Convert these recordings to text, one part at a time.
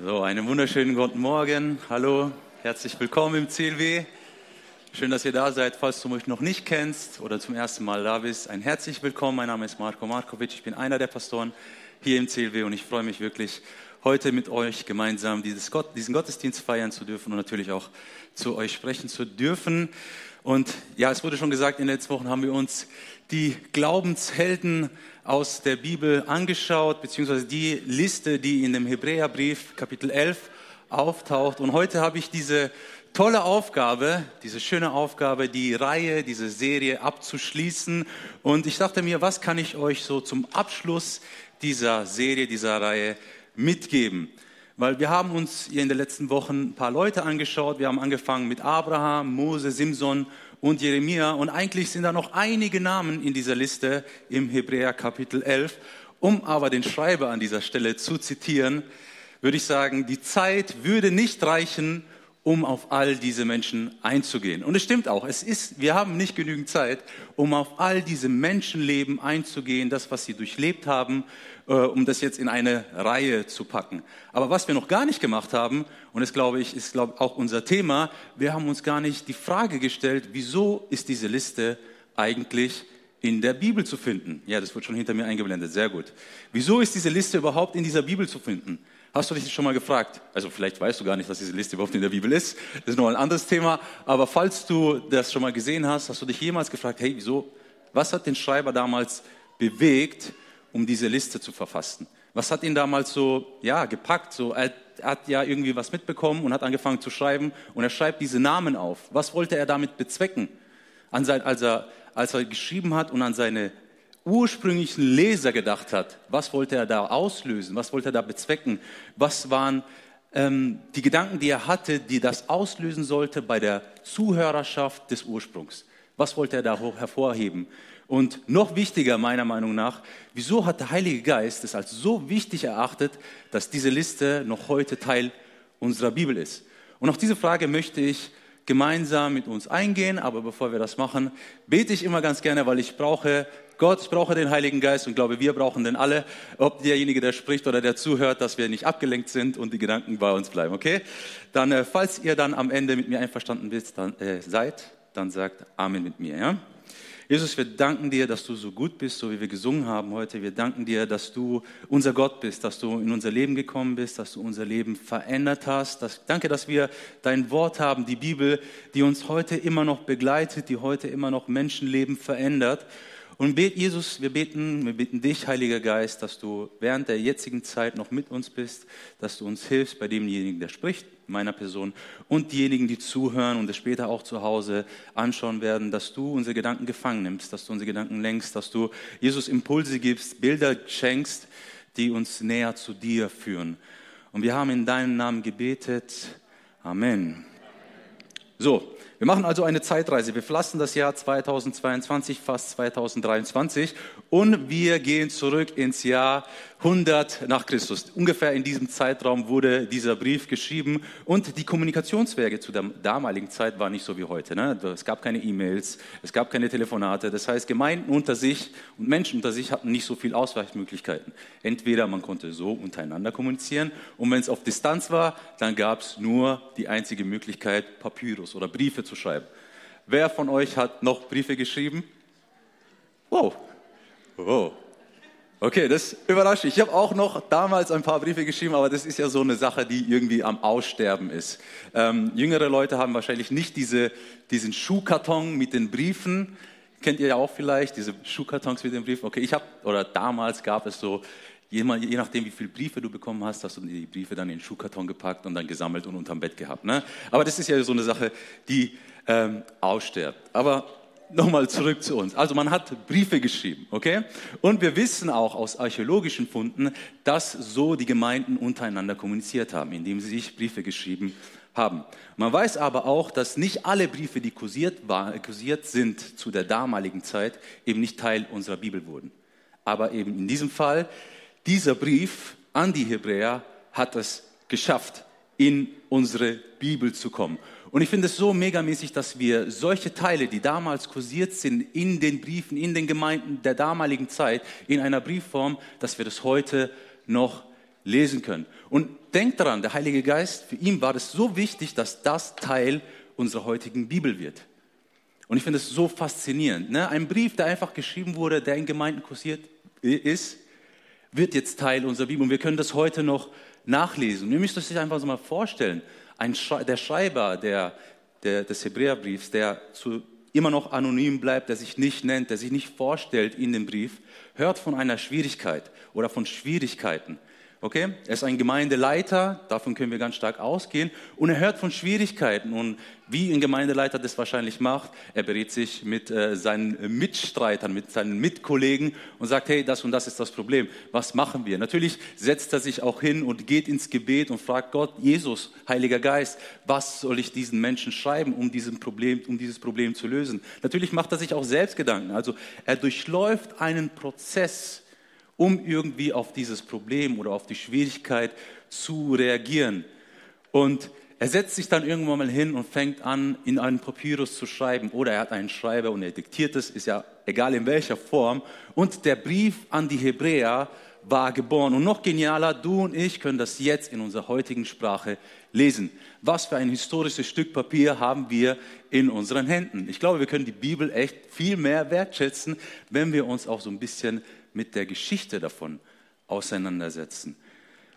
So, einen wunderschönen guten Morgen. Hallo, herzlich willkommen im CLW. Schön, dass ihr da seid. Falls du mich noch nicht kennst oder zum ersten Mal da bist, ein herzlich willkommen. Mein Name ist Marco Markovic. Ich bin einer der Pastoren hier im CLW und ich freue mich wirklich, heute mit euch gemeinsam Gott, diesen Gottesdienst feiern zu dürfen und natürlich auch zu euch sprechen zu dürfen. Und ja, es wurde schon gesagt, in den letzten Wochen haben wir uns die Glaubenshelden aus der Bibel angeschaut, beziehungsweise die Liste, die in dem Hebräerbrief Kapitel 11 auftaucht. Und heute habe ich diese tolle Aufgabe, diese schöne Aufgabe, die Reihe, diese Serie abzuschließen. Und ich dachte mir, was kann ich euch so zum Abschluss dieser Serie, dieser Reihe mitgeben? Weil wir haben uns in den letzten Wochen ein paar Leute angeschaut. Wir haben angefangen mit Abraham, Mose, Simson und Jeremia. Und eigentlich sind da noch einige Namen in dieser Liste im Hebräer Kapitel 11. Um aber den Schreiber an dieser Stelle zu zitieren, würde ich sagen, die Zeit würde nicht reichen, um auf all diese Menschen einzugehen. Und es stimmt auch, es ist, wir haben nicht genügend Zeit, um auf all diese Menschenleben einzugehen, das, was sie durchlebt haben, äh, um das jetzt in eine Reihe zu packen. Aber was wir noch gar nicht gemacht haben, und das glaube ich, ist glaube auch unser Thema, wir haben uns gar nicht die Frage gestellt, wieso ist diese Liste eigentlich in der Bibel zu finden? Ja, das wird schon hinter mir eingeblendet, sehr gut. Wieso ist diese Liste überhaupt in dieser Bibel zu finden? Hast du dich schon mal gefragt? Also vielleicht weißt du gar nicht, dass diese Liste überhaupt in der Bibel ist. Das ist noch ein anderes Thema. Aber falls du das schon mal gesehen hast, hast du dich jemals gefragt, hey, wieso? Was hat den Schreiber damals bewegt, um diese Liste zu verfassen? Was hat ihn damals so, ja, gepackt? So, er hat ja irgendwie was mitbekommen und hat angefangen zu schreiben und er schreibt diese Namen auf. Was wollte er damit bezwecken? Sein, als, er, als er geschrieben hat und an seine ursprünglichen Leser gedacht hat. Was wollte er da auslösen? Was wollte er da bezwecken? Was waren ähm, die Gedanken, die er hatte, die das auslösen sollte bei der Zuhörerschaft des Ursprungs? Was wollte er da hervorheben? Und noch wichtiger meiner Meinung nach, wieso hat der Heilige Geist es als so wichtig erachtet, dass diese Liste noch heute Teil unserer Bibel ist? Und auf diese Frage möchte ich gemeinsam mit uns eingehen. Aber bevor wir das machen, bete ich immer ganz gerne, weil ich brauche Gott, ich brauche den Heiligen Geist und glaube, wir brauchen den alle, ob derjenige, der spricht oder der zuhört, dass wir nicht abgelenkt sind und die Gedanken bei uns bleiben, okay? Dann, äh, falls ihr dann am Ende mit mir einverstanden bist, dann, äh, seid, dann sagt Amen mit mir, ja? Jesus, wir danken dir, dass du so gut bist, so wie wir gesungen haben heute. Wir danken dir, dass du unser Gott bist, dass du in unser Leben gekommen bist, dass du unser Leben verändert hast. Das, danke, dass wir dein Wort haben, die Bibel, die uns heute immer noch begleitet, die heute immer noch Menschenleben verändert. Und bet, Jesus, wir beten, wir bitten dich, Heiliger Geist, dass du während der jetzigen Zeit noch mit uns bist, dass du uns hilfst bei demjenigen, der spricht, meiner Person, und diejenigen, die zuhören und es später auch zu Hause anschauen werden, dass du unsere Gedanken gefangen nimmst, dass du unsere Gedanken lenkst, dass du Jesus Impulse gibst, Bilder schenkst, die uns näher zu dir führen. Und wir haben in deinem Namen gebetet. Amen. So, wir machen also eine Zeitreise. Wir verlassen das Jahr 2022, fast 2023 und wir gehen zurück ins Jahr 100 nach Christus. Ungefähr in diesem Zeitraum wurde dieser Brief geschrieben und die Kommunikationswege zu der damaligen Zeit waren nicht so wie heute. Ne? Es gab keine E-Mails, es gab keine Telefonate. Das heißt, Gemeinden unter sich und Menschen unter sich hatten nicht so viele Ausweichmöglichkeiten. Entweder man konnte so untereinander kommunizieren und wenn es auf Distanz war, dann gab es nur die einzige Möglichkeit, Papyrus oder Briefe zu schreiben. Wer von euch hat noch Briefe geschrieben? Wow. Wow. Okay, das überrascht mich. Ich habe auch noch damals ein paar Briefe geschrieben, aber das ist ja so eine Sache, die irgendwie am Aussterben ist. Ähm, jüngere Leute haben wahrscheinlich nicht diese, diesen Schuhkarton mit den Briefen. Kennt ihr ja auch vielleicht, diese Schuhkartons mit den Briefen. Okay, ich habe, oder damals gab es so, je, je nachdem, wie viele Briefe du bekommen hast, hast du die Briefe dann in den Schuhkarton gepackt und dann gesammelt und unterm Bett gehabt. Ne? Aber das ist ja so eine Sache, die ähm, ausstirbt. Aber nochmal zurück zu uns. Also man hat Briefe geschrieben, okay? Und wir wissen auch aus archäologischen Funden, dass so die Gemeinden untereinander kommuniziert haben, indem sie sich Briefe geschrieben haben. Man weiß aber auch, dass nicht alle Briefe, die kursiert, war, kursiert sind zu der damaligen Zeit, eben nicht Teil unserer Bibel wurden. Aber eben in diesem Fall, dieser Brief an die Hebräer hat es geschafft, in unsere Bibel zu kommen. Und ich finde es so megamäßig, dass wir solche Teile, die damals kursiert sind in den Briefen, in den Gemeinden der damaligen Zeit, in einer Briefform, dass wir das heute noch lesen können. Und denkt daran, der Heilige Geist, für ihn war es so wichtig, dass das Teil unserer heutigen Bibel wird. Und ich finde es so faszinierend. Ne? Ein Brief, der einfach geschrieben wurde, der in Gemeinden kursiert ist, wird jetzt Teil unserer Bibel. Und wir können das heute noch nachlesen. Und ihr müsst euch einfach so mal vorstellen, ein Schrei der Schreiber der, der, des Hebräerbriefs, der zu, immer noch anonym bleibt, der sich nicht nennt, der sich nicht vorstellt in dem Brief, hört von einer Schwierigkeit oder von Schwierigkeiten. Okay? Er ist ein Gemeindeleiter, davon können wir ganz stark ausgehen. Und er hört von Schwierigkeiten. Und wie ein Gemeindeleiter das wahrscheinlich macht, er berät sich mit äh, seinen Mitstreitern, mit seinen Mitkollegen und sagt, hey, das und das ist das Problem. Was machen wir? Natürlich setzt er sich auch hin und geht ins Gebet und fragt Gott, Jesus, Heiliger Geist, was soll ich diesen Menschen schreiben, um, diesen Problem, um dieses Problem zu lösen? Natürlich macht er sich auch selbst Gedanken. Also er durchläuft einen Prozess, um irgendwie auf dieses Problem oder auf die Schwierigkeit zu reagieren. Und er setzt sich dann irgendwann mal hin und fängt an, in einen Papyrus zu schreiben. Oder er hat einen Schreiber und er diktiert es, ist ja egal in welcher Form. Und der Brief an die Hebräer war geboren. Und noch genialer, du und ich können das jetzt in unserer heutigen Sprache lesen. Was für ein historisches Stück Papier haben wir in unseren Händen? Ich glaube, wir können die Bibel echt viel mehr wertschätzen, wenn wir uns auch so ein bisschen mit der Geschichte davon auseinandersetzen.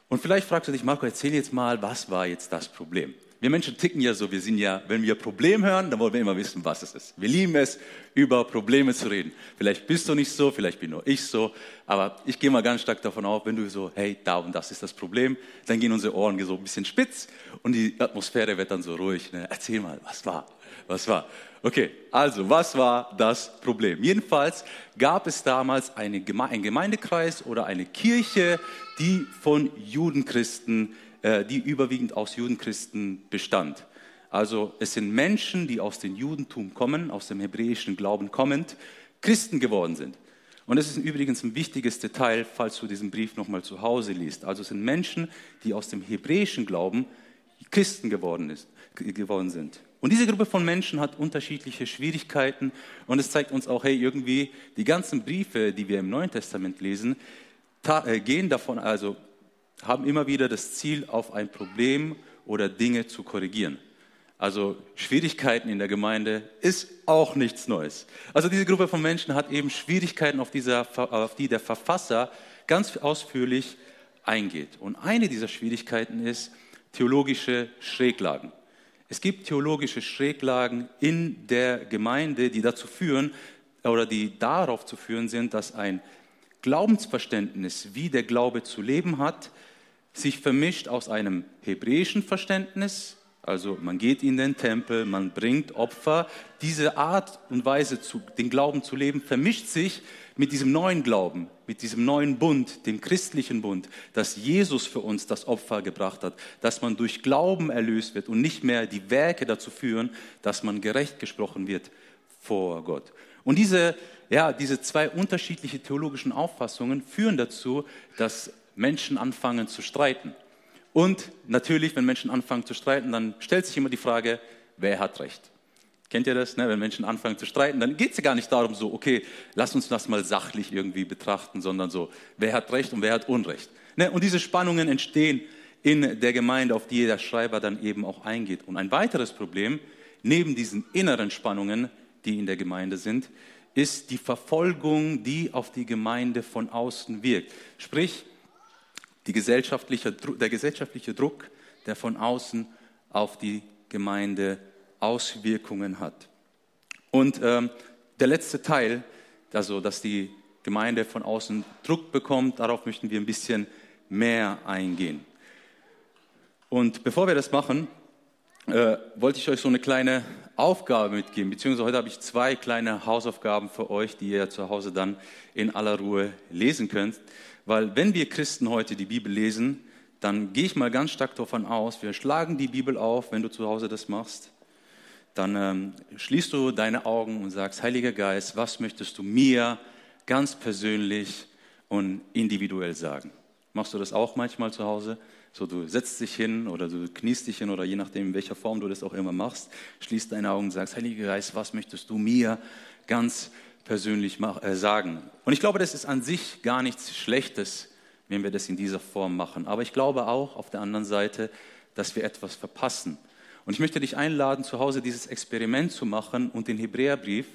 Und vielleicht fragst du dich, Marco, erzähl jetzt mal, was war jetzt das Problem? Wir Menschen ticken ja so, wir sind ja, wenn wir Problem hören, dann wollen wir immer wissen, was es ist. Wir lieben es, über Probleme zu reden. Vielleicht bist du nicht so, vielleicht bin nur ich so, aber ich gehe mal ganz stark davon auf, wenn du so, hey, da und das ist das Problem, dann gehen unsere Ohren so ein bisschen spitz und die Atmosphäre wird dann so ruhig. Ne? Erzähl mal, was war? Was war? Okay, also was war das Problem? Jedenfalls gab es damals eine Geme einen Gemeindekreis oder eine Kirche, die von Judenchristen, äh, die überwiegend aus Judenchristen bestand. Also es sind Menschen, die aus dem Judentum kommen, aus dem hebräischen Glauben kommend, Christen geworden sind. Und das ist übrigens ein wichtiges Detail, falls du diesen Brief nochmal zu Hause liest. Also es sind Menschen, die aus dem hebräischen Glauben Christen geworden, ist, geworden sind. Und diese Gruppe von Menschen hat unterschiedliche Schwierigkeiten und es zeigt uns auch, hey, irgendwie die ganzen Briefe, die wir im Neuen Testament lesen, äh, gehen davon, also haben immer wieder das Ziel, auf ein Problem oder Dinge zu korrigieren. Also Schwierigkeiten in der Gemeinde ist auch nichts Neues. Also diese Gruppe von Menschen hat eben Schwierigkeiten, auf, dieser, auf die der Verfasser ganz ausführlich eingeht. Und eine dieser Schwierigkeiten ist theologische Schräglagen. Es gibt theologische Schräglagen in der Gemeinde, die dazu führen oder die darauf zu führen sind, dass ein Glaubensverständnis, wie der Glaube zu leben hat, sich vermischt aus einem hebräischen Verständnis, also man geht in den Tempel, man bringt Opfer. Diese Art und Weise, zu, den Glauben zu leben, vermischt sich mit diesem neuen Glauben, mit diesem neuen Bund, dem christlichen Bund, dass Jesus für uns das Opfer gebracht hat, dass man durch Glauben erlöst wird und nicht mehr die Werke dazu führen, dass man gerecht gesprochen wird vor Gott. Und diese, ja, diese zwei unterschiedlichen theologischen Auffassungen führen dazu, dass Menschen anfangen zu streiten. Und natürlich, wenn Menschen anfangen zu streiten, dann stellt sich immer die Frage, wer hat Recht? Kennt ihr das? Ne? Wenn Menschen anfangen zu streiten, dann geht es ja gar nicht darum, so, okay, lass uns das mal sachlich irgendwie betrachten, sondern so, wer hat Recht und wer hat Unrecht. Ne? Und diese Spannungen entstehen in der Gemeinde, auf die der Schreiber dann eben auch eingeht. Und ein weiteres Problem, neben diesen inneren Spannungen, die in der Gemeinde sind, ist die Verfolgung, die auf die Gemeinde von außen wirkt. Sprich, gesellschaftliche, der gesellschaftliche Druck, der von außen auf die Gemeinde wirkt Auswirkungen hat. Und ähm, der letzte Teil, also dass die Gemeinde von außen Druck bekommt, darauf möchten wir ein bisschen mehr eingehen. Und bevor wir das machen, äh, wollte ich euch so eine kleine Aufgabe mitgeben, beziehungsweise heute habe ich zwei kleine Hausaufgaben für euch, die ihr zu Hause dann in aller Ruhe lesen könnt. Weil wenn wir Christen heute die Bibel lesen, dann gehe ich mal ganz stark davon aus, wir schlagen die Bibel auf, wenn du zu Hause das machst dann ähm, schließt du deine Augen und sagst, Heiliger Geist, was möchtest du mir ganz persönlich und individuell sagen? Machst du das auch manchmal zu Hause? So, du setzt dich hin oder du kniest dich hin oder je nachdem, in welcher Form du das auch immer machst, schließt deine Augen und sagst, Heiliger Geist, was möchtest du mir ganz persönlich äh, sagen? Und ich glaube, das ist an sich gar nichts Schlechtes, wenn wir das in dieser Form machen. Aber ich glaube auch auf der anderen Seite, dass wir etwas verpassen. Und ich möchte dich einladen, zu Hause dieses Experiment zu machen und den Hebräerbrief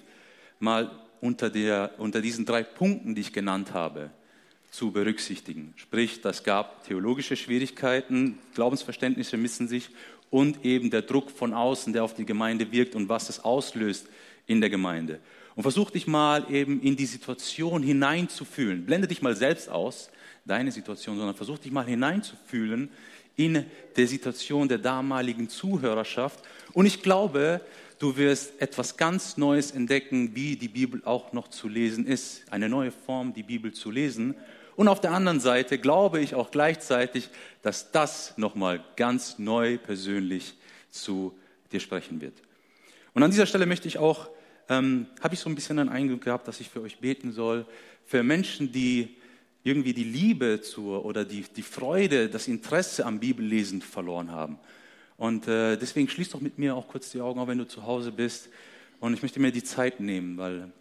mal unter, der, unter diesen drei Punkten, die ich genannt habe, zu berücksichtigen. Sprich, das gab theologische Schwierigkeiten, Glaubensverständnisse missen sich und eben der Druck von außen, der auf die Gemeinde wirkt und was es auslöst in der Gemeinde. Und versuch dich mal eben in die Situation hineinzufühlen. Blende dich mal selbst aus, deine Situation, sondern versuch dich mal hineinzufühlen in der Situation der damaligen Zuhörerschaft. Und ich glaube, du wirst etwas ganz Neues entdecken, wie die Bibel auch noch zu lesen ist. Eine neue Form, die Bibel zu lesen. Und auf der anderen Seite glaube ich auch gleichzeitig, dass das nochmal ganz neu persönlich zu dir sprechen wird. Und an dieser Stelle möchte ich auch, ähm, habe ich so ein bisschen einen Eindruck gehabt, dass ich für euch beten soll, für Menschen, die irgendwie die Liebe zur oder die, die Freude, das Interesse am Bibellesen verloren haben. Und äh, deswegen schließ doch mit mir auch kurz die Augen, auch wenn du zu Hause bist. Und ich möchte mir die Zeit nehmen, weil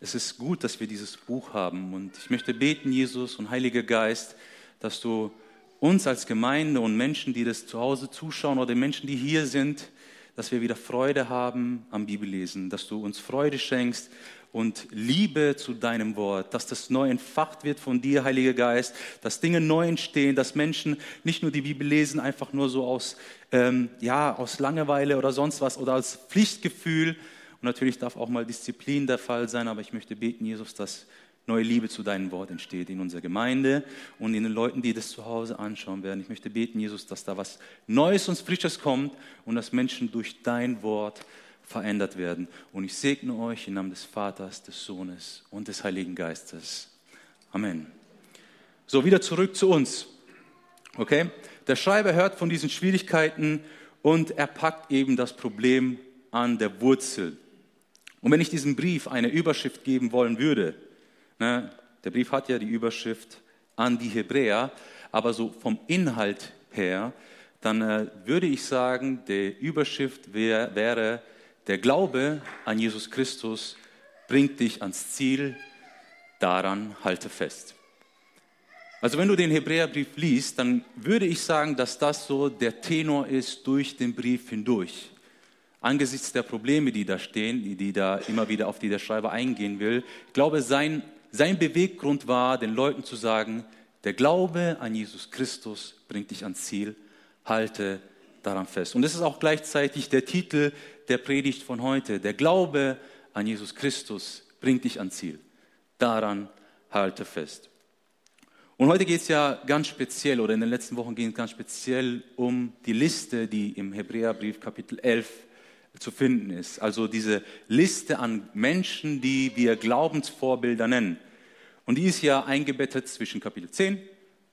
es ist gut, dass wir dieses Buch haben. Und ich möchte beten, Jesus und Heiliger Geist, dass du uns als Gemeinde und Menschen, die das zu Hause zuschauen oder Menschen, die hier sind, dass wir wieder Freude haben am Bibellesen, dass du uns Freude schenkst und Liebe zu deinem Wort, dass das neu entfacht wird von dir, Heiliger Geist, dass Dinge neu entstehen, dass Menschen nicht nur die Bibel lesen, einfach nur so aus, ähm, ja, aus Langeweile oder sonst was oder als Pflichtgefühl. Und natürlich darf auch mal Disziplin der Fall sein, aber ich möchte beten, Jesus, dass neue Liebe zu deinem Wort entsteht in unserer Gemeinde und in den Leuten, die das zu Hause anschauen werden. Ich möchte beten, Jesus, dass da was Neues und Frisches kommt und dass Menschen durch dein Wort verändert werden. Und ich segne euch im Namen des Vaters, des Sohnes und des Heiligen Geistes. Amen. So, wieder zurück zu uns. Okay? Der Schreiber hört von diesen Schwierigkeiten und er packt eben das Problem an der Wurzel. Und wenn ich diesem Brief eine Überschrift geben wollen würde, ne, der Brief hat ja die Überschrift an die Hebräer, aber so vom Inhalt her, dann äh, würde ich sagen, der Überschrift wär, wäre der Glaube an Jesus Christus bringt dich ans Ziel, daran halte fest. Also wenn du den Hebräerbrief liest, dann würde ich sagen, dass das so der Tenor ist durch den Brief hindurch. Angesichts der Probleme, die da stehen, die, da immer wieder auf die der Schreiber eingehen will, ich glaube, sein, sein Beweggrund war, den Leuten zu sagen, der Glaube an Jesus Christus bringt dich ans Ziel, halte daran fest. Und das ist auch gleichzeitig der Titel der Predigt von heute. Der Glaube an Jesus Christus bringt dich ans Ziel. Daran halte fest. Und heute geht es ja ganz speziell, oder in den letzten Wochen ging es ganz speziell um die Liste, die im Hebräerbrief Kapitel 11 zu finden ist. Also diese Liste an Menschen, die wir Glaubensvorbilder nennen. Und die ist ja eingebettet zwischen Kapitel 10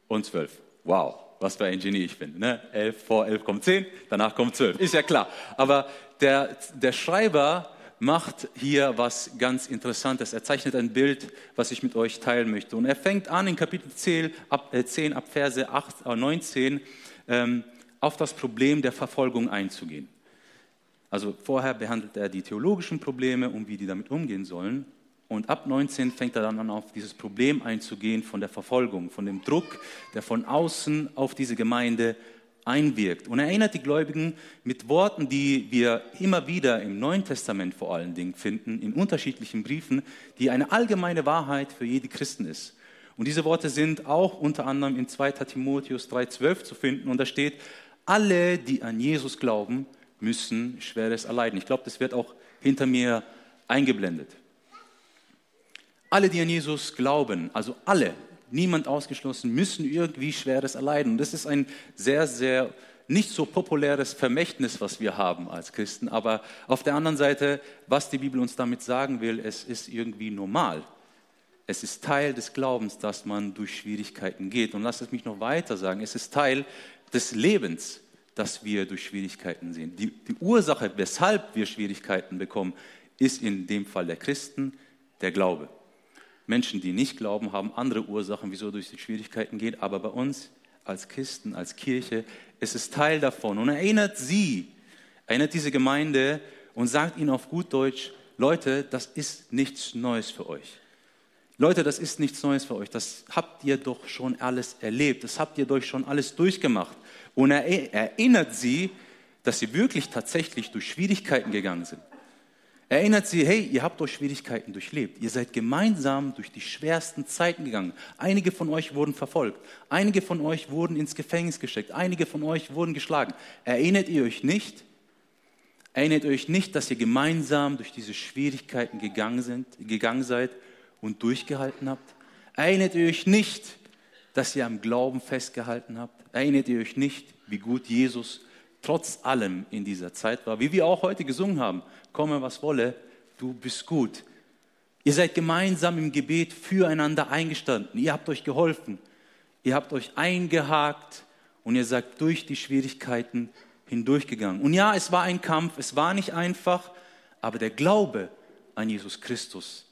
und 12. Wow, was für ein Genie ich bin. Ne? 11, vor 11 kommt 10, danach kommt 12. Ist ja klar. Aber der, der Schreiber macht hier was ganz Interessantes. Er zeichnet ein Bild, was ich mit euch teilen möchte. Und er fängt an in Kapitel 10 ab, äh 10, ab Verse 8, äh 19 ähm, auf das Problem der Verfolgung einzugehen. Also vorher behandelt er die theologischen Probleme und wie die damit umgehen sollen. Und ab 19 fängt er dann an, auf dieses Problem einzugehen von der Verfolgung, von dem Druck, der von außen auf diese Gemeinde einwirkt. Und er erinnert die Gläubigen mit Worten, die wir immer wieder im Neuen Testament vor allen Dingen finden, in unterschiedlichen Briefen, die eine allgemeine Wahrheit für jede Christen ist. Und diese Worte sind auch unter anderem in 2. Timotheus 3,12 zu finden. Und da steht, alle, die an Jesus glauben, müssen Schweres erleiden. Ich glaube, das wird auch hinter mir eingeblendet. Alle, die an Jesus glauben, also alle, niemand ausgeschlossen, müssen irgendwie Schweres erleiden. Und das ist ein sehr, sehr nicht so populäres Vermächtnis, was wir haben als Christen. Aber auf der anderen Seite, was die Bibel uns damit sagen will, es ist irgendwie normal. Es ist Teil des Glaubens, dass man durch Schwierigkeiten geht. Und lasst es mich noch weiter sagen, es ist Teil des Lebens, dass wir durch Schwierigkeiten sehen. Die, die Ursache, weshalb wir Schwierigkeiten bekommen, ist in dem Fall der Christen der Glaube. Menschen, die nicht glauben, haben andere Ursachen, wieso durch die Schwierigkeiten geht. Aber bei uns als Christen, als Kirche, ist es Teil davon. Und erinnert sie, erinnert diese Gemeinde und sagt ihnen auf gut Deutsch, Leute, das ist nichts Neues für euch. Leute, das ist nichts Neues für euch. Das habt ihr doch schon alles erlebt. Das habt ihr durch schon alles durchgemacht. Und er erinnert sie, dass sie wirklich tatsächlich durch Schwierigkeiten gegangen sind. Erinnert sie, hey, ihr habt euch Schwierigkeiten durchlebt. Ihr seid gemeinsam durch die schwersten Zeiten gegangen. Einige von euch wurden verfolgt. Einige von euch wurden ins Gefängnis gesteckt. Einige von euch wurden geschlagen. Erinnert ihr euch nicht? Erinnert euch nicht, dass ihr gemeinsam durch diese Schwierigkeiten gegangen, sind, gegangen seid und durchgehalten habt? Erinnert ihr euch nicht, dass ihr am Glauben festgehalten habt? Erinnert ihr euch nicht, wie gut Jesus trotz allem in dieser Zeit war, wie wir auch heute gesungen haben, komme was wolle, du bist gut. Ihr seid gemeinsam im Gebet füreinander eingestanden, ihr habt euch geholfen, ihr habt euch eingehakt und ihr seid durch die Schwierigkeiten hindurchgegangen. Und ja, es war ein Kampf, es war nicht einfach, aber der Glaube an Jesus Christus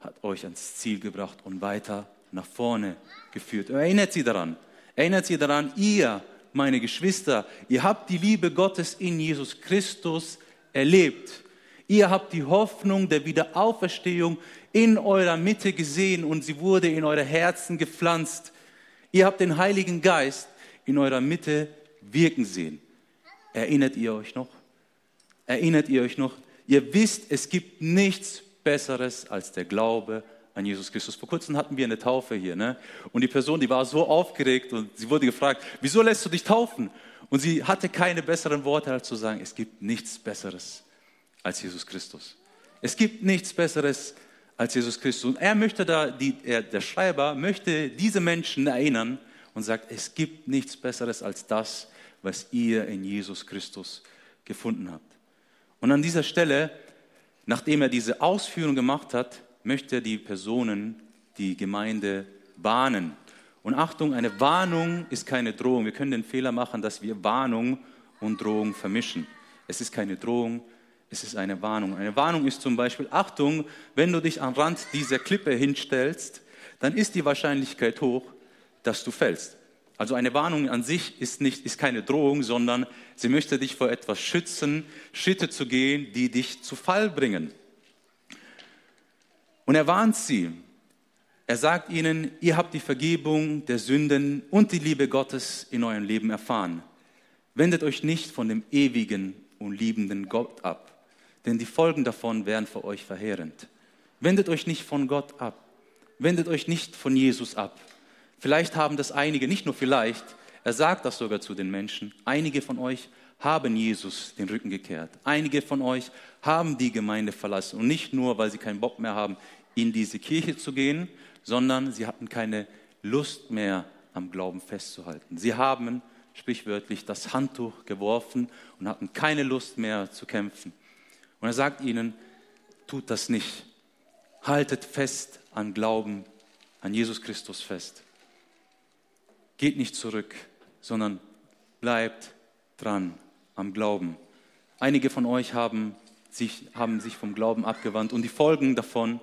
hat euch ans Ziel gebracht und weiter nach vorne geführt. Erinnert sie daran, erinnert sie daran, ihr meine Geschwister, ihr habt die Liebe Gottes in Jesus Christus erlebt. Ihr habt die Hoffnung der Wiederauferstehung in eurer Mitte gesehen und sie wurde in eure Herzen gepflanzt. Ihr habt den Heiligen Geist in eurer Mitte wirken sehen. Erinnert ihr euch noch? Erinnert ihr euch noch? Ihr wisst, es gibt nichts Besseres als der Glaube an Jesus Christus. Vor kurzem hatten wir eine Taufe hier, ne? Und die Person, die war so aufgeregt und sie wurde gefragt, wieso lässt du dich taufen? Und sie hatte keine besseren Worte als zu sagen, es gibt nichts Besseres als Jesus Christus. Es gibt nichts Besseres als Jesus Christus. Und er möchte da, die, er, der Schreiber möchte diese Menschen erinnern und sagt, es gibt nichts Besseres als das, was ihr in Jesus Christus gefunden habt. Und an dieser Stelle, nachdem er diese Ausführung gemacht hat, möchte die Personen, die Gemeinde warnen. Und Achtung, eine Warnung ist keine Drohung. Wir können den Fehler machen, dass wir Warnung und Drohung vermischen. Es ist keine Drohung, es ist eine Warnung. Eine Warnung ist zum Beispiel, Achtung, wenn du dich am Rand dieser Klippe hinstellst, dann ist die Wahrscheinlichkeit hoch, dass du fällst. Also eine Warnung an sich ist, nicht, ist keine Drohung, sondern sie möchte dich vor etwas schützen, Schritte zu gehen, die dich zu Fall bringen. Und er warnt sie. Er sagt ihnen, ihr habt die Vergebung der Sünden und die Liebe Gottes in eurem Leben erfahren. Wendet euch nicht von dem ewigen und liebenden Gott ab, denn die Folgen davon wären für euch verheerend. Wendet euch nicht von Gott ab. Wendet euch nicht von Jesus ab. Vielleicht haben das einige, nicht nur vielleicht, er sagt das sogar zu den Menschen, einige von euch haben Jesus den Rücken gekehrt. Einige von euch haben die Gemeinde verlassen und nicht nur, weil sie keinen Bock mehr haben, in diese Kirche zu gehen, sondern sie hatten keine Lust mehr am Glauben festzuhalten. Sie haben sprichwörtlich das Handtuch geworfen und hatten keine Lust mehr zu kämpfen. Und er sagt ihnen, tut das nicht. Haltet fest an Glauben, an Jesus Christus fest. Geht nicht zurück, sondern bleibt dran am Glauben. Einige von euch haben sich, haben sich vom Glauben abgewandt und die Folgen davon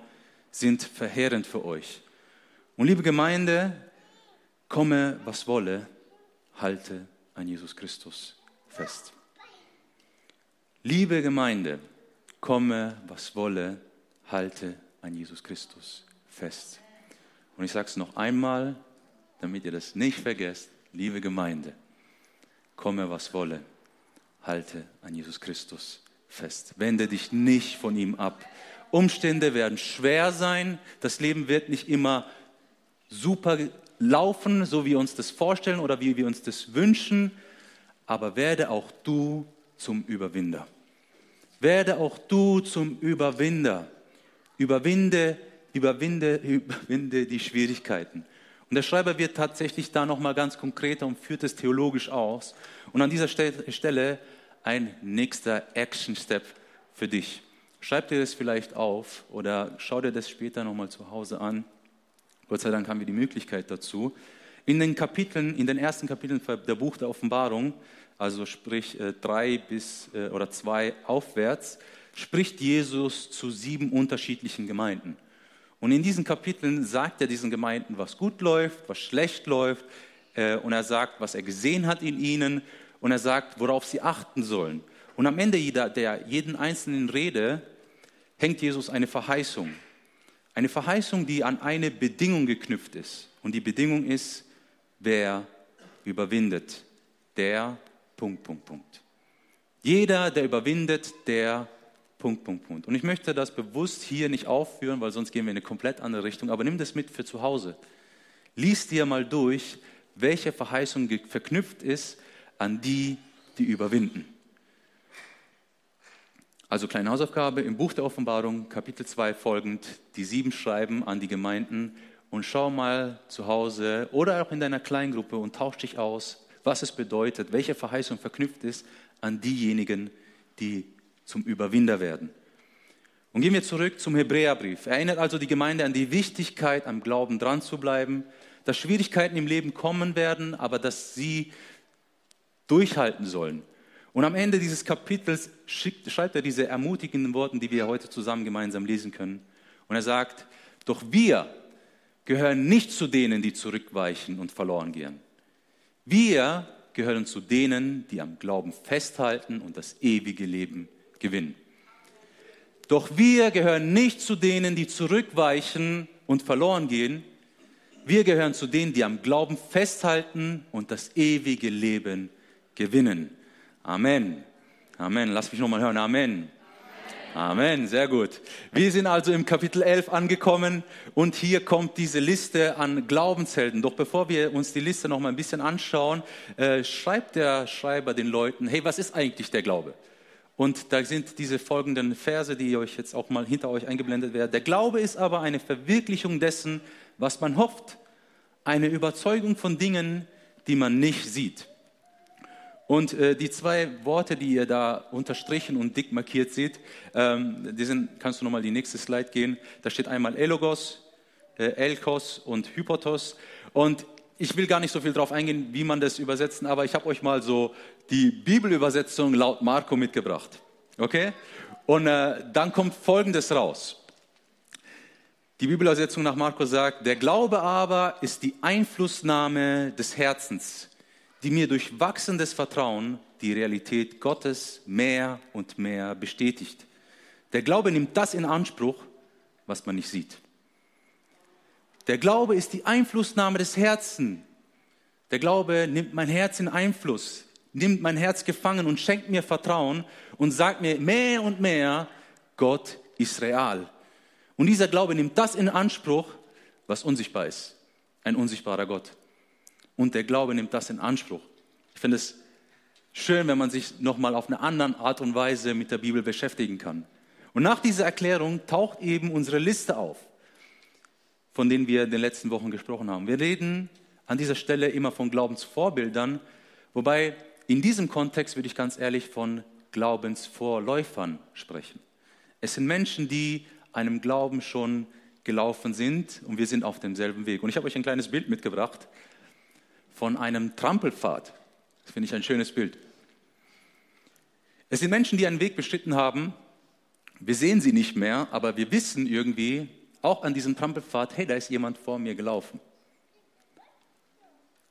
sind verheerend für euch. Und liebe Gemeinde, komme, was wolle, halte an Jesus Christus fest. Liebe Gemeinde, komme, was wolle, halte an Jesus Christus fest. Und ich sage es noch einmal, damit ihr das nicht vergesst, liebe Gemeinde, komme, was wolle, halte an Jesus Christus fest. Wende dich nicht von ihm ab. Umstände werden schwer sein. Das Leben wird nicht immer super laufen, so wie wir uns das vorstellen oder wie wir uns das wünschen. Aber werde auch du zum Überwinder. Werde auch du zum Überwinder. Überwinde, überwinde, überwinde die Schwierigkeiten. Und der Schreiber wird tatsächlich da nochmal ganz konkreter und führt es theologisch aus. Und an dieser Stelle ein nächster Action-Step für dich. Schreib dir das vielleicht auf oder schau dir das später nochmal zu Hause an. Gott sei Dank haben wir die Möglichkeit dazu. In den Kapiteln, in den ersten Kapiteln der Buch der Offenbarung, also sprich äh, drei bis äh, oder zwei aufwärts, spricht Jesus zu sieben unterschiedlichen Gemeinden. Und in diesen Kapiteln sagt er diesen Gemeinden, was gut läuft, was schlecht läuft. Äh, und er sagt, was er gesehen hat in ihnen. Und er sagt, worauf sie achten sollen. Und am Ende jeder, der jeden einzelnen Rede hängt Jesus eine Verheißung. Eine Verheißung, die an eine Bedingung geknüpft ist. Und die Bedingung ist, wer überwindet, der Punkt, Punkt, Punkt. Jeder, der überwindet, der Punkt, Punkt, Punkt. Und ich möchte das bewusst hier nicht aufführen, weil sonst gehen wir in eine komplett andere Richtung. Aber nimm das mit für zu Hause. Lies dir mal durch, welche Verheißung verknüpft ist an die, die überwinden. Also kleine Hausaufgabe im Buch der Offenbarung, Kapitel 2 folgend, die sieben schreiben an die Gemeinden und schau mal zu Hause oder auch in deiner Kleingruppe und tausch dich aus, was es bedeutet, welche Verheißung verknüpft ist an diejenigen, die zum Überwinder werden. Und gehen wir zurück zum Hebräerbrief. Er erinnert also die Gemeinde an die Wichtigkeit, am Glauben dran zu bleiben, dass Schwierigkeiten im Leben kommen werden, aber dass sie durchhalten sollen. Und am Ende dieses Kapitels schreibt er diese ermutigenden Worte, die wir heute zusammen gemeinsam lesen können. Und er sagt, doch wir gehören nicht zu denen, die zurückweichen und verloren gehen. Wir gehören zu denen, die am Glauben festhalten und das ewige Leben gewinnen. Doch wir gehören nicht zu denen, die zurückweichen und verloren gehen. Wir gehören zu denen, die am Glauben festhalten und das ewige Leben gewinnen. Amen. Amen. Lass mich nochmal hören. Amen. Amen, sehr gut. Wir sind also im Kapitel 11 angekommen und hier kommt diese Liste an Glaubenshelden. Doch bevor wir uns die Liste noch mal ein bisschen anschauen, äh, schreibt der Schreiber den Leuten, hey, was ist eigentlich der Glaube? Und da sind diese folgenden Verse, die euch jetzt auch mal hinter euch eingeblendet werden. Der Glaube ist aber eine Verwirklichung dessen, was man hofft, eine Überzeugung von Dingen, die man nicht sieht. Und äh, die zwei Worte, die ihr da unterstrichen und dick markiert seht, ähm, die kannst du nochmal die nächste Slide gehen. Da steht einmal Elogos, äh, Elkos und Hypotos. Und ich will gar nicht so viel darauf eingehen, wie man das übersetzen, aber ich habe euch mal so die Bibelübersetzung laut Marco mitgebracht. Okay? Und äh, dann kommt Folgendes raus. Die Bibelübersetzung nach Marco sagt, der Glaube aber ist die Einflussnahme des Herzens die mir durch wachsendes Vertrauen die Realität Gottes mehr und mehr bestätigt. Der Glaube nimmt das in Anspruch, was man nicht sieht. Der Glaube ist die Einflussnahme des Herzens. Der Glaube nimmt mein Herz in Einfluss, nimmt mein Herz gefangen und schenkt mir Vertrauen und sagt mir mehr und mehr, Gott ist real. Und dieser Glaube nimmt das in Anspruch, was unsichtbar ist. Ein unsichtbarer Gott und der Glaube nimmt das in Anspruch. Ich finde es schön, wenn man sich nochmal auf eine andere Art und Weise mit der Bibel beschäftigen kann. Und nach dieser Erklärung taucht eben unsere Liste auf, von denen wir in den letzten Wochen gesprochen haben. Wir reden an dieser Stelle immer von Glaubensvorbildern, wobei in diesem Kontext würde ich ganz ehrlich von Glaubensvorläufern sprechen. Es sind Menschen, die einem Glauben schon gelaufen sind und wir sind auf demselben Weg. Und ich habe euch ein kleines Bild mitgebracht von einem Trampelpfad. Das finde ich ein schönes Bild. Es sind Menschen, die einen Weg beschritten haben. Wir sehen sie nicht mehr, aber wir wissen irgendwie, auch an diesem Trampelpfad, hey, da ist jemand vor mir gelaufen.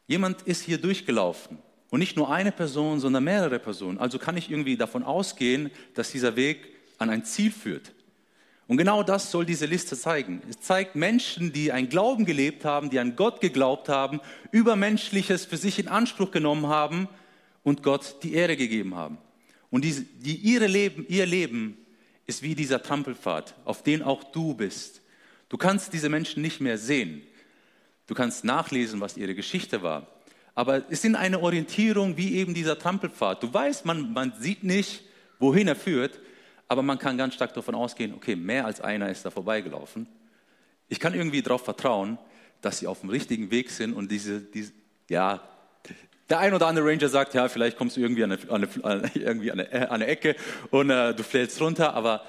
Jemand ist hier durchgelaufen. Und nicht nur eine Person, sondern mehrere Personen. Also kann ich irgendwie davon ausgehen, dass dieser Weg an ein Ziel führt. Und genau das soll diese Liste zeigen. Es zeigt Menschen, die ein Glauben gelebt haben, die an Gott geglaubt haben, Übermenschliches für sich in Anspruch genommen haben und Gott die Ehre gegeben haben. Und die, die ihre Leben, ihr Leben ist wie dieser Trampelpfad, auf den auch du bist. Du kannst diese Menschen nicht mehr sehen. Du kannst nachlesen, was ihre Geschichte war. Aber es sind eine Orientierung wie eben dieser Trampelpfad. Du weißt, man, man sieht nicht, wohin er führt, aber man kann ganz stark davon ausgehen, okay, mehr als einer ist da vorbeigelaufen. Ich kann irgendwie darauf vertrauen, dass sie auf dem richtigen Weg sind und diese, diese ja, der ein oder andere Ranger sagt, ja, vielleicht kommst du irgendwie an eine, an eine, irgendwie an eine, an eine Ecke und äh, du fällst runter, aber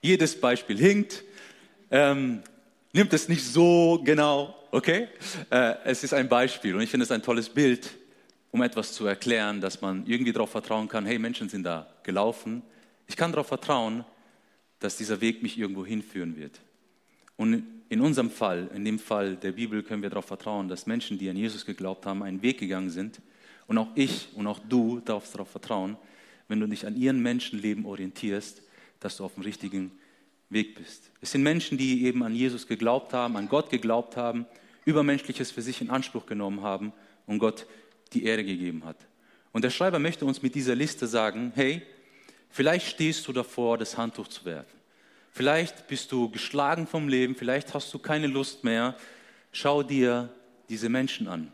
jedes Beispiel hinkt. Ähm, nimmt es nicht so genau, okay? Äh, es ist ein Beispiel und ich finde es ein tolles Bild, um etwas zu erklären, dass man irgendwie darauf vertrauen kann, hey, Menschen sind da gelaufen, ich kann darauf vertrauen, dass dieser Weg mich irgendwo hinführen wird. Und in unserem Fall, in dem Fall der Bibel, können wir darauf vertrauen, dass Menschen, die an Jesus geglaubt haben, einen Weg gegangen sind. Und auch ich und auch du darfst darauf vertrauen, wenn du dich an ihren Menschenleben orientierst, dass du auf dem richtigen Weg bist. Es sind Menschen, die eben an Jesus geglaubt haben, an Gott geglaubt haben, Übermenschliches für sich in Anspruch genommen haben und Gott die Ehre gegeben hat. Und der Schreiber möchte uns mit dieser Liste sagen, hey, vielleicht stehst du davor, das Handtuch zu werfen. Vielleicht bist du geschlagen vom Leben, vielleicht hast du keine Lust mehr. Schau dir diese Menschen an.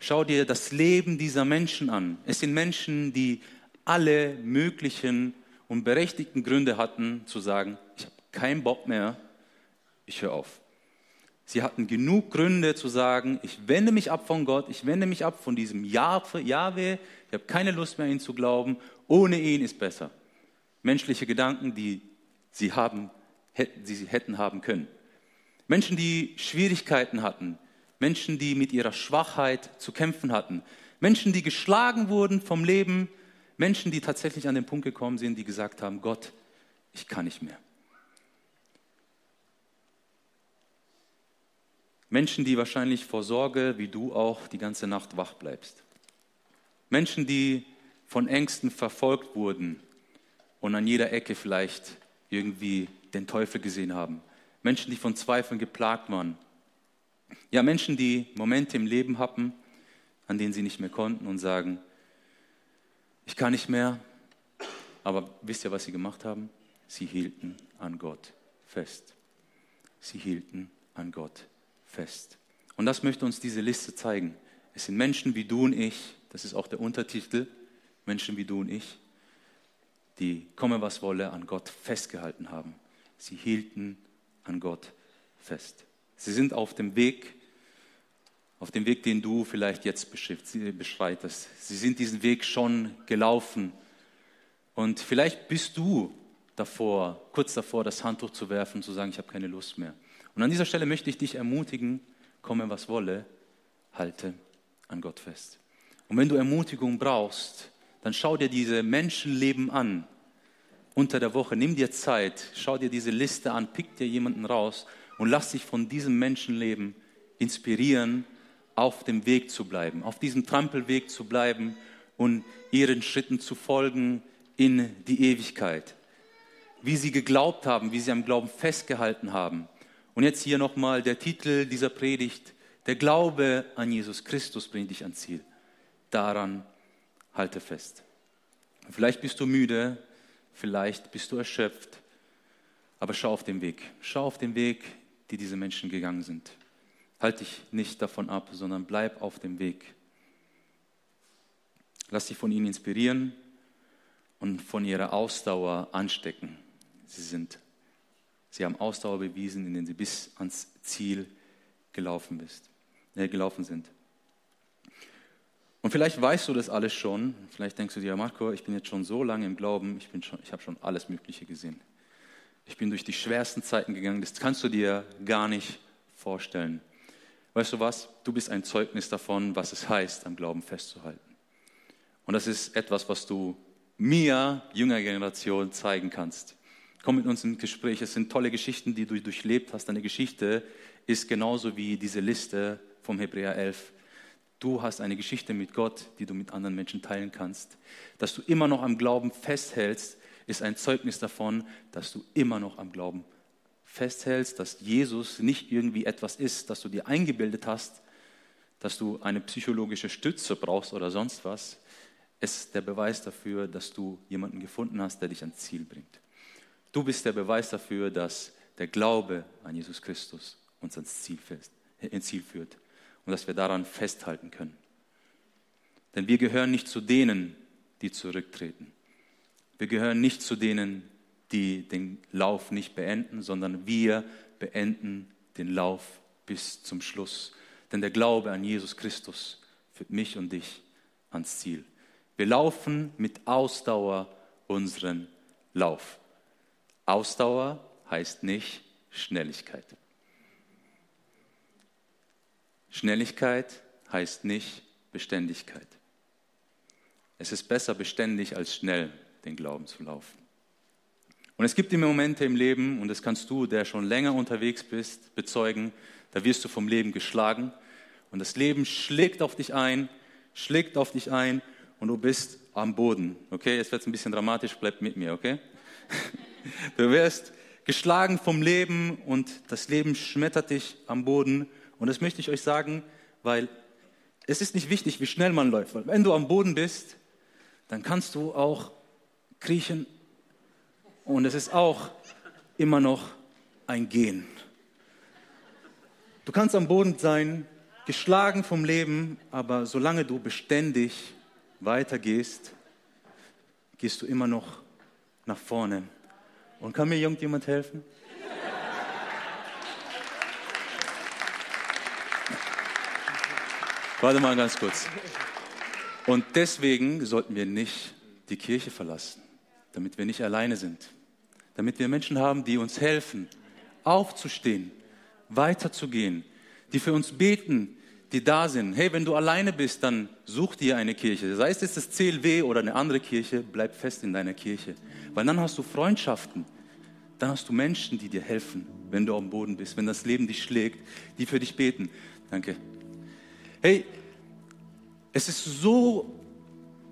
Schau dir das Leben dieser Menschen an. Es sind Menschen, die alle möglichen und berechtigten Gründe hatten zu sagen, ich habe keinen Bock mehr, ich höre auf. Sie hatten genug Gründe zu sagen, ich wende mich ab von Gott, ich wende mich ab von diesem Jahwe, ich habe keine Lust mehr, ihn zu glauben, ohne ihn ist besser. Menschliche Gedanken, die sie, haben, hätten, sie hätten haben können. Menschen, die Schwierigkeiten hatten, Menschen, die mit ihrer Schwachheit zu kämpfen hatten, Menschen, die geschlagen wurden vom Leben, Menschen, die tatsächlich an den Punkt gekommen sind, die gesagt haben, Gott, ich kann nicht mehr. Menschen, die wahrscheinlich vor Sorge, wie du auch, die ganze Nacht wach bleibst. Menschen, die von Ängsten verfolgt wurden und an jeder Ecke vielleicht irgendwie den Teufel gesehen haben. Menschen, die von Zweifeln geplagt waren. Ja, Menschen, die Momente im Leben hatten, an denen sie nicht mehr konnten und sagen, ich kann nicht mehr. Aber wisst ihr, was sie gemacht haben? Sie hielten an Gott fest. Sie hielten an Gott fest. Und das möchte uns diese Liste zeigen. Es sind Menschen wie du und ich, das ist auch der Untertitel, Menschen wie du und ich, die, komme was wolle, an Gott festgehalten haben. Sie hielten an Gott fest. Sie sind auf dem Weg, auf dem Weg, den du vielleicht jetzt beschreitest. Sie sind diesen Weg schon gelaufen. Und vielleicht bist du davor, kurz davor, das Handtuch zu werfen und zu sagen, ich habe keine Lust mehr. Und an dieser Stelle möchte ich dich ermutigen, komme was wolle, halte an Gott fest. Und wenn du Ermutigung brauchst, dann schau dir diese Menschenleben an unter der Woche. Nimm dir Zeit, schau dir diese Liste an, pick dir jemanden raus und lass dich von diesem Menschenleben inspirieren, auf dem Weg zu bleiben, auf diesem Trampelweg zu bleiben und ihren Schritten zu folgen in die Ewigkeit. Wie sie geglaubt haben, wie sie am Glauben festgehalten haben. Und jetzt hier nochmal der Titel dieser Predigt. Der Glaube an Jesus Christus bringt dich ans Ziel. Daran halte fest. Vielleicht bist du müde, vielleicht bist du erschöpft, aber schau auf den Weg. Schau auf den Weg, die diese Menschen gegangen sind. Halt dich nicht davon ab, sondern bleib auf dem Weg. Lass dich von ihnen inspirieren und von ihrer Ausdauer anstecken. Sie, sind, sie haben Ausdauer bewiesen, indem sie bis ans Ziel gelaufen, bist, äh, gelaufen sind. Und vielleicht weißt du das alles schon. Vielleicht denkst du dir, Marco, ich bin jetzt schon so lange im Glauben, ich, ich habe schon alles Mögliche gesehen. Ich bin durch die schwersten Zeiten gegangen, das kannst du dir gar nicht vorstellen. Weißt du was? Du bist ein Zeugnis davon, was es heißt, am Glauben festzuhalten. Und das ist etwas, was du mir, jünger Generation, zeigen kannst. Komm mit uns ins Gespräch. Es sind tolle Geschichten, die du durchlebt hast. Deine Geschichte ist genauso wie diese Liste vom Hebräer 11 Du hast eine Geschichte mit Gott, die du mit anderen Menschen teilen kannst. Dass du immer noch am Glauben festhältst, ist ein Zeugnis davon, dass du immer noch am Glauben festhältst, dass Jesus nicht irgendwie etwas ist, das du dir eingebildet hast, dass du eine psychologische Stütze brauchst oder sonst was. Es ist der Beweis dafür, dass du jemanden gefunden hast, der dich ans Ziel bringt. Du bist der Beweis dafür, dass der Glaube an Jesus Christus uns ans Ziel, Ziel führt und dass wir daran festhalten können. Denn wir gehören nicht zu denen, die zurücktreten. Wir gehören nicht zu denen, die den Lauf nicht beenden, sondern wir beenden den Lauf bis zum Schluss. Denn der Glaube an Jesus Christus führt mich und dich ans Ziel. Wir laufen mit Ausdauer unseren Lauf. Ausdauer heißt nicht Schnelligkeit. Schnelligkeit heißt nicht Beständigkeit. Es ist besser beständig als schnell den Glauben zu laufen. Und es gibt immer Momente im Leben, und das kannst du, der schon länger unterwegs bist, bezeugen, da wirst du vom Leben geschlagen und das Leben schlägt auf dich ein, schlägt auf dich ein und du bist am Boden. Okay, jetzt wird es ein bisschen dramatisch, bleib mit mir, okay? Du wirst geschlagen vom Leben und das Leben schmettert dich am Boden. Und das möchte ich euch sagen, weil es ist nicht wichtig, wie schnell man läuft. Weil wenn du am Boden bist, dann kannst du auch kriechen und es ist auch immer noch ein Gehen. Du kannst am Boden sein, geschlagen vom Leben, aber solange du beständig weitergehst, gehst du immer noch nach vorne. Und kann mir irgendjemand helfen? Warte mal ganz kurz. Und deswegen sollten wir nicht die Kirche verlassen, damit wir nicht alleine sind, damit wir Menschen haben, die uns helfen, aufzustehen, weiterzugehen, die für uns beten, die da sind. Hey, wenn du alleine bist, dann such dir eine Kirche. Sei es jetzt das CLW oder eine andere Kirche, bleib fest in deiner Kirche. Weil dann hast du Freundschaften, dann hast du Menschen, die dir helfen, wenn du am Boden bist, wenn das Leben dich schlägt, die für dich beten. Danke. Hey, es ist so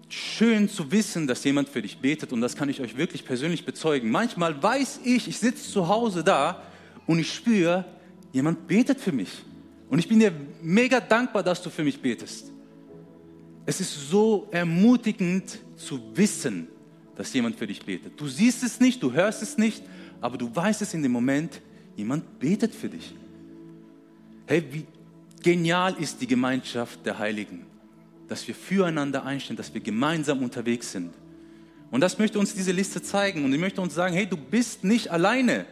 schön zu wissen, dass jemand für dich betet und das kann ich euch wirklich persönlich bezeugen. Manchmal weiß ich, ich sitze zu Hause da und ich spüre, jemand betet für mich. Und ich bin dir mega dankbar, dass du für mich betest. Es ist so ermutigend zu wissen, dass jemand für dich betet. Du siehst es nicht, du hörst es nicht, aber du weißt es in dem Moment, jemand betet für dich. Hey, wie genial ist die Gemeinschaft der Heiligen, dass wir füreinander einstehen, dass wir gemeinsam unterwegs sind. Und das möchte uns diese Liste zeigen. Und ich möchte uns sagen, hey, du bist nicht alleine.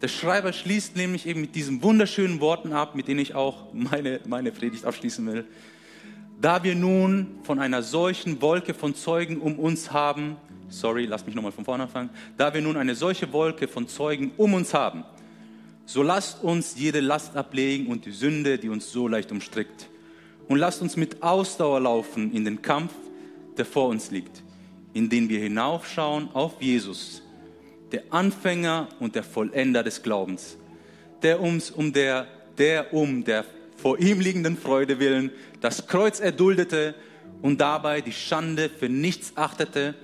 Der Schreiber schließt nämlich eben mit diesen wunderschönen Worten ab, mit denen ich auch meine, meine Predigt abschließen will. Da wir nun von einer solchen Wolke von Zeugen um uns haben, sorry, lass mich nochmal von vorne anfangen, da wir nun eine solche Wolke von Zeugen um uns haben, so lasst uns jede Last ablegen und die Sünde, die uns so leicht umstrickt. Und lasst uns mit Ausdauer laufen in den Kampf, der vor uns liegt, in den wir hinaufschauen auf Jesus, der Anfänger und der Vollender des Glaubens, der, ums, um der, der um der vor ihm liegenden Freude willen das Kreuz erduldete und dabei die Schande für nichts achtete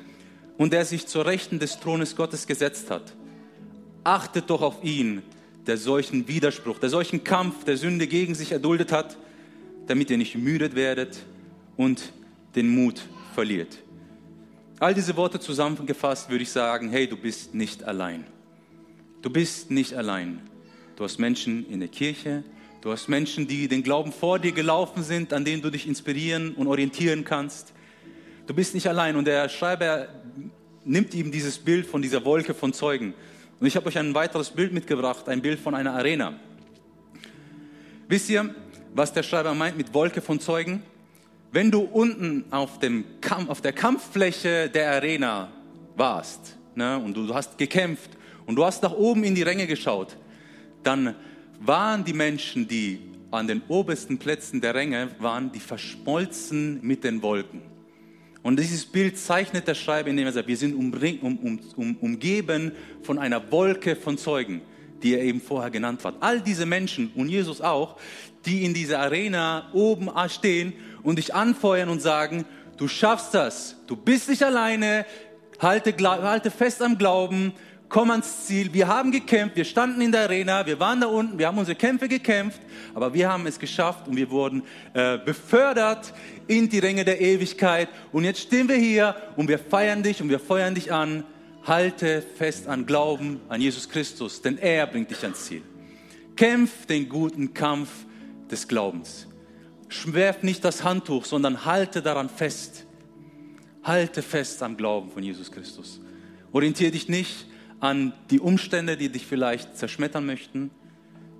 und der sich zur Rechten des Thrones Gottes gesetzt hat. Achtet doch auf ihn, der solchen Widerspruch, der solchen Kampf der Sünde gegen sich erduldet hat, damit ihr nicht müdet werdet und den Mut verliert. All diese Worte zusammengefasst würde ich sagen, hey, du bist nicht allein. Du bist nicht allein. Du hast Menschen in der Kirche, du hast Menschen, die den Glauben vor dir gelaufen sind, an denen du dich inspirieren und orientieren kannst. Du bist nicht allein. Und der Schreiber nimmt ihm dieses Bild von dieser Wolke von Zeugen. Und ich habe euch ein weiteres Bild mitgebracht, ein Bild von einer Arena. Wisst ihr, was der Schreiber meint mit Wolke von Zeugen? Wenn du unten auf, dem Kampf, auf der Kampffläche der Arena warst ne, und du hast gekämpft und du hast nach oben in die Ränge geschaut, dann waren die Menschen, die an den obersten Plätzen der Ränge waren, die verschmolzen mit den Wolken. Und dieses Bild zeichnet der Schreiber, indem er sagt, wir sind umring, um, um, um, umgeben von einer Wolke von Zeugen, die er eben vorher genannt hat. All diese Menschen und Jesus auch, die in dieser Arena oben stehen und dich anfeuern und sagen, du schaffst das, du bist nicht alleine, halte, halte fest am Glauben, komm ans Ziel. Wir haben gekämpft, wir standen in der Arena, wir waren da unten, wir haben unsere Kämpfe gekämpft, aber wir haben es geschafft und wir wurden äh, befördert in die Ränge der Ewigkeit. Und jetzt stehen wir hier und wir feiern dich und wir feuern dich an. Halte fest an Glauben an Jesus Christus, denn er bringt dich ans Ziel. Kämpf den guten Kampf des Glaubens. Schwerf nicht das Handtuch, sondern halte daran fest. Halte fest am Glauben von Jesus Christus. Orientiere dich nicht an die Umstände, die dich vielleicht zerschmettern möchten,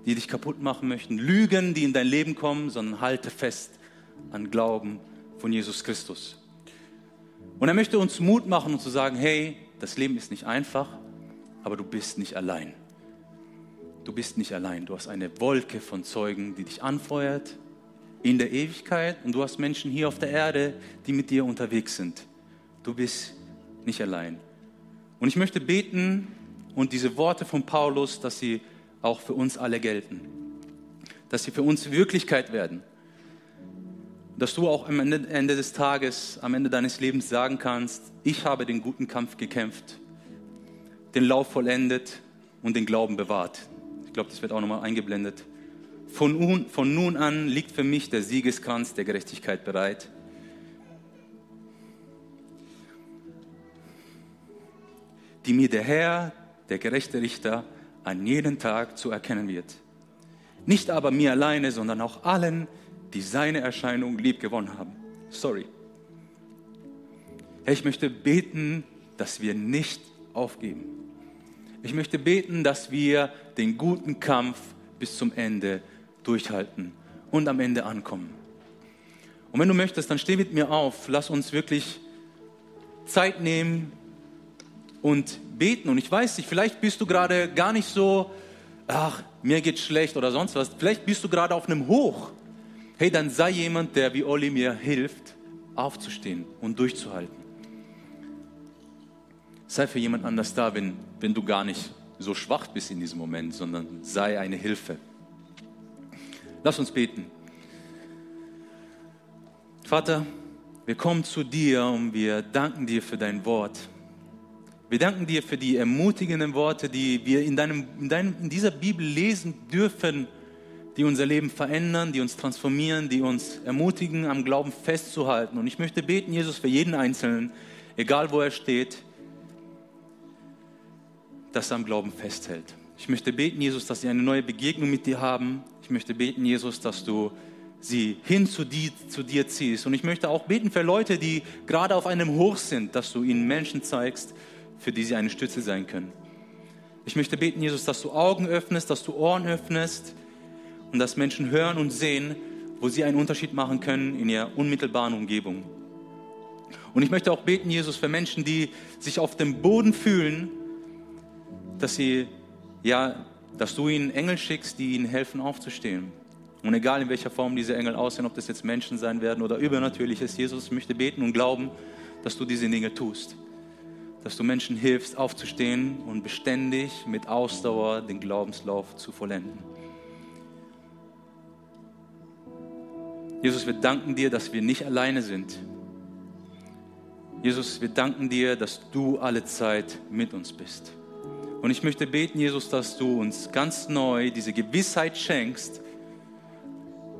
die dich kaputt machen möchten, Lügen, die in dein Leben kommen, sondern halte fest an Glauben von Jesus Christus. Und er möchte uns Mut machen und zu sagen, hey, das Leben ist nicht einfach, aber du bist nicht allein. Du bist nicht allein. Du hast eine Wolke von Zeugen, die dich anfeuert, in der Ewigkeit und du hast Menschen hier auf der Erde, die mit dir unterwegs sind. Du bist nicht allein. Und ich möchte beten und diese Worte von Paulus, dass sie auch für uns alle gelten. Dass sie für uns Wirklichkeit werden. Dass du auch am Ende, des Tages, am Ende deines Lebens sagen kannst, ich habe den guten Kampf gekämpft, den Lauf vollendet und den Glauben bewahrt. Ich glaube, das wird auch nochmal eingeblendet. Von nun, von nun an liegt für mich der Siegeskranz der Gerechtigkeit bereit. Die mir der Herr, der gerechte Richter, an jedem Tag zu erkennen wird. Nicht aber mir alleine, sondern auch allen, die seine Erscheinung lieb gewonnen haben. Sorry. Herr, ich möchte beten, dass wir nicht aufgeben. Ich möchte beten, dass wir den guten Kampf bis zum Ende durchhalten und am Ende ankommen. Und wenn du möchtest, dann steh mit mir auf. Lass uns wirklich Zeit nehmen und beten. Und ich weiß nicht, vielleicht bist du gerade gar nicht so, ach, mir geht's schlecht oder sonst was. Vielleicht bist du gerade auf einem Hoch. Hey, dann sei jemand, der wie Olli mir hilft, aufzustehen und durchzuhalten. Sei für jemand anders da, wenn, wenn du gar nicht so schwach bist in diesem Moment, sondern sei eine Hilfe. Lass uns beten. Vater, wir kommen zu dir und wir danken dir für dein Wort. Wir danken dir für die ermutigenden Worte, die wir in, deinem, in, deinem, in dieser Bibel lesen dürfen, die unser Leben verändern, die uns transformieren, die uns ermutigen, am Glauben festzuhalten. Und ich möchte beten, Jesus, für jeden Einzelnen, egal wo er steht, dass er am Glauben festhält. Ich möchte beten, Jesus, dass sie eine neue Begegnung mit dir haben. Ich möchte beten, Jesus, dass du sie hin zu dir, zu dir ziehst. Und ich möchte auch beten für Leute, die gerade auf einem Hoch sind, dass du ihnen Menschen zeigst, für die sie eine Stütze sein können. Ich möchte beten, Jesus, dass du Augen öffnest, dass du Ohren öffnest und dass Menschen hören und sehen, wo sie einen Unterschied machen können in ihrer unmittelbaren Umgebung. Und ich möchte auch beten, Jesus, für Menschen, die sich auf dem Boden fühlen, dass sie, ja, dass du ihnen Engel schickst, die ihnen helfen aufzustehen. Und egal in welcher Form diese Engel aussehen, ob das jetzt Menschen sein werden oder übernatürliches, Jesus, ich möchte beten und glauben, dass du diese Dinge tust dass du Menschen hilfst, aufzustehen und beständig mit Ausdauer den Glaubenslauf zu vollenden. Jesus, wir danken dir, dass wir nicht alleine sind. Jesus, wir danken dir, dass du alle Zeit mit uns bist. Und ich möchte beten, Jesus, dass du uns ganz neu diese Gewissheit schenkst,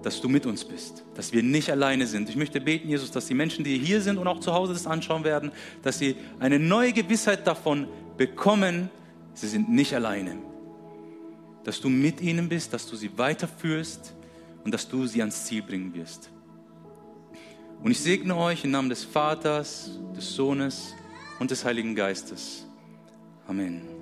dass du mit uns bist, dass wir nicht alleine sind. Ich möchte beten, Jesus, dass die Menschen, die hier sind und auch zu Hause das anschauen werden, dass sie eine neue Gewissheit davon bekommen, sie sind nicht alleine. Dass du mit ihnen bist, dass du sie weiterführst und dass du sie ans Ziel bringen wirst. Und ich segne euch im Namen des Vaters, des Sohnes und des Heiligen Geistes. Amen.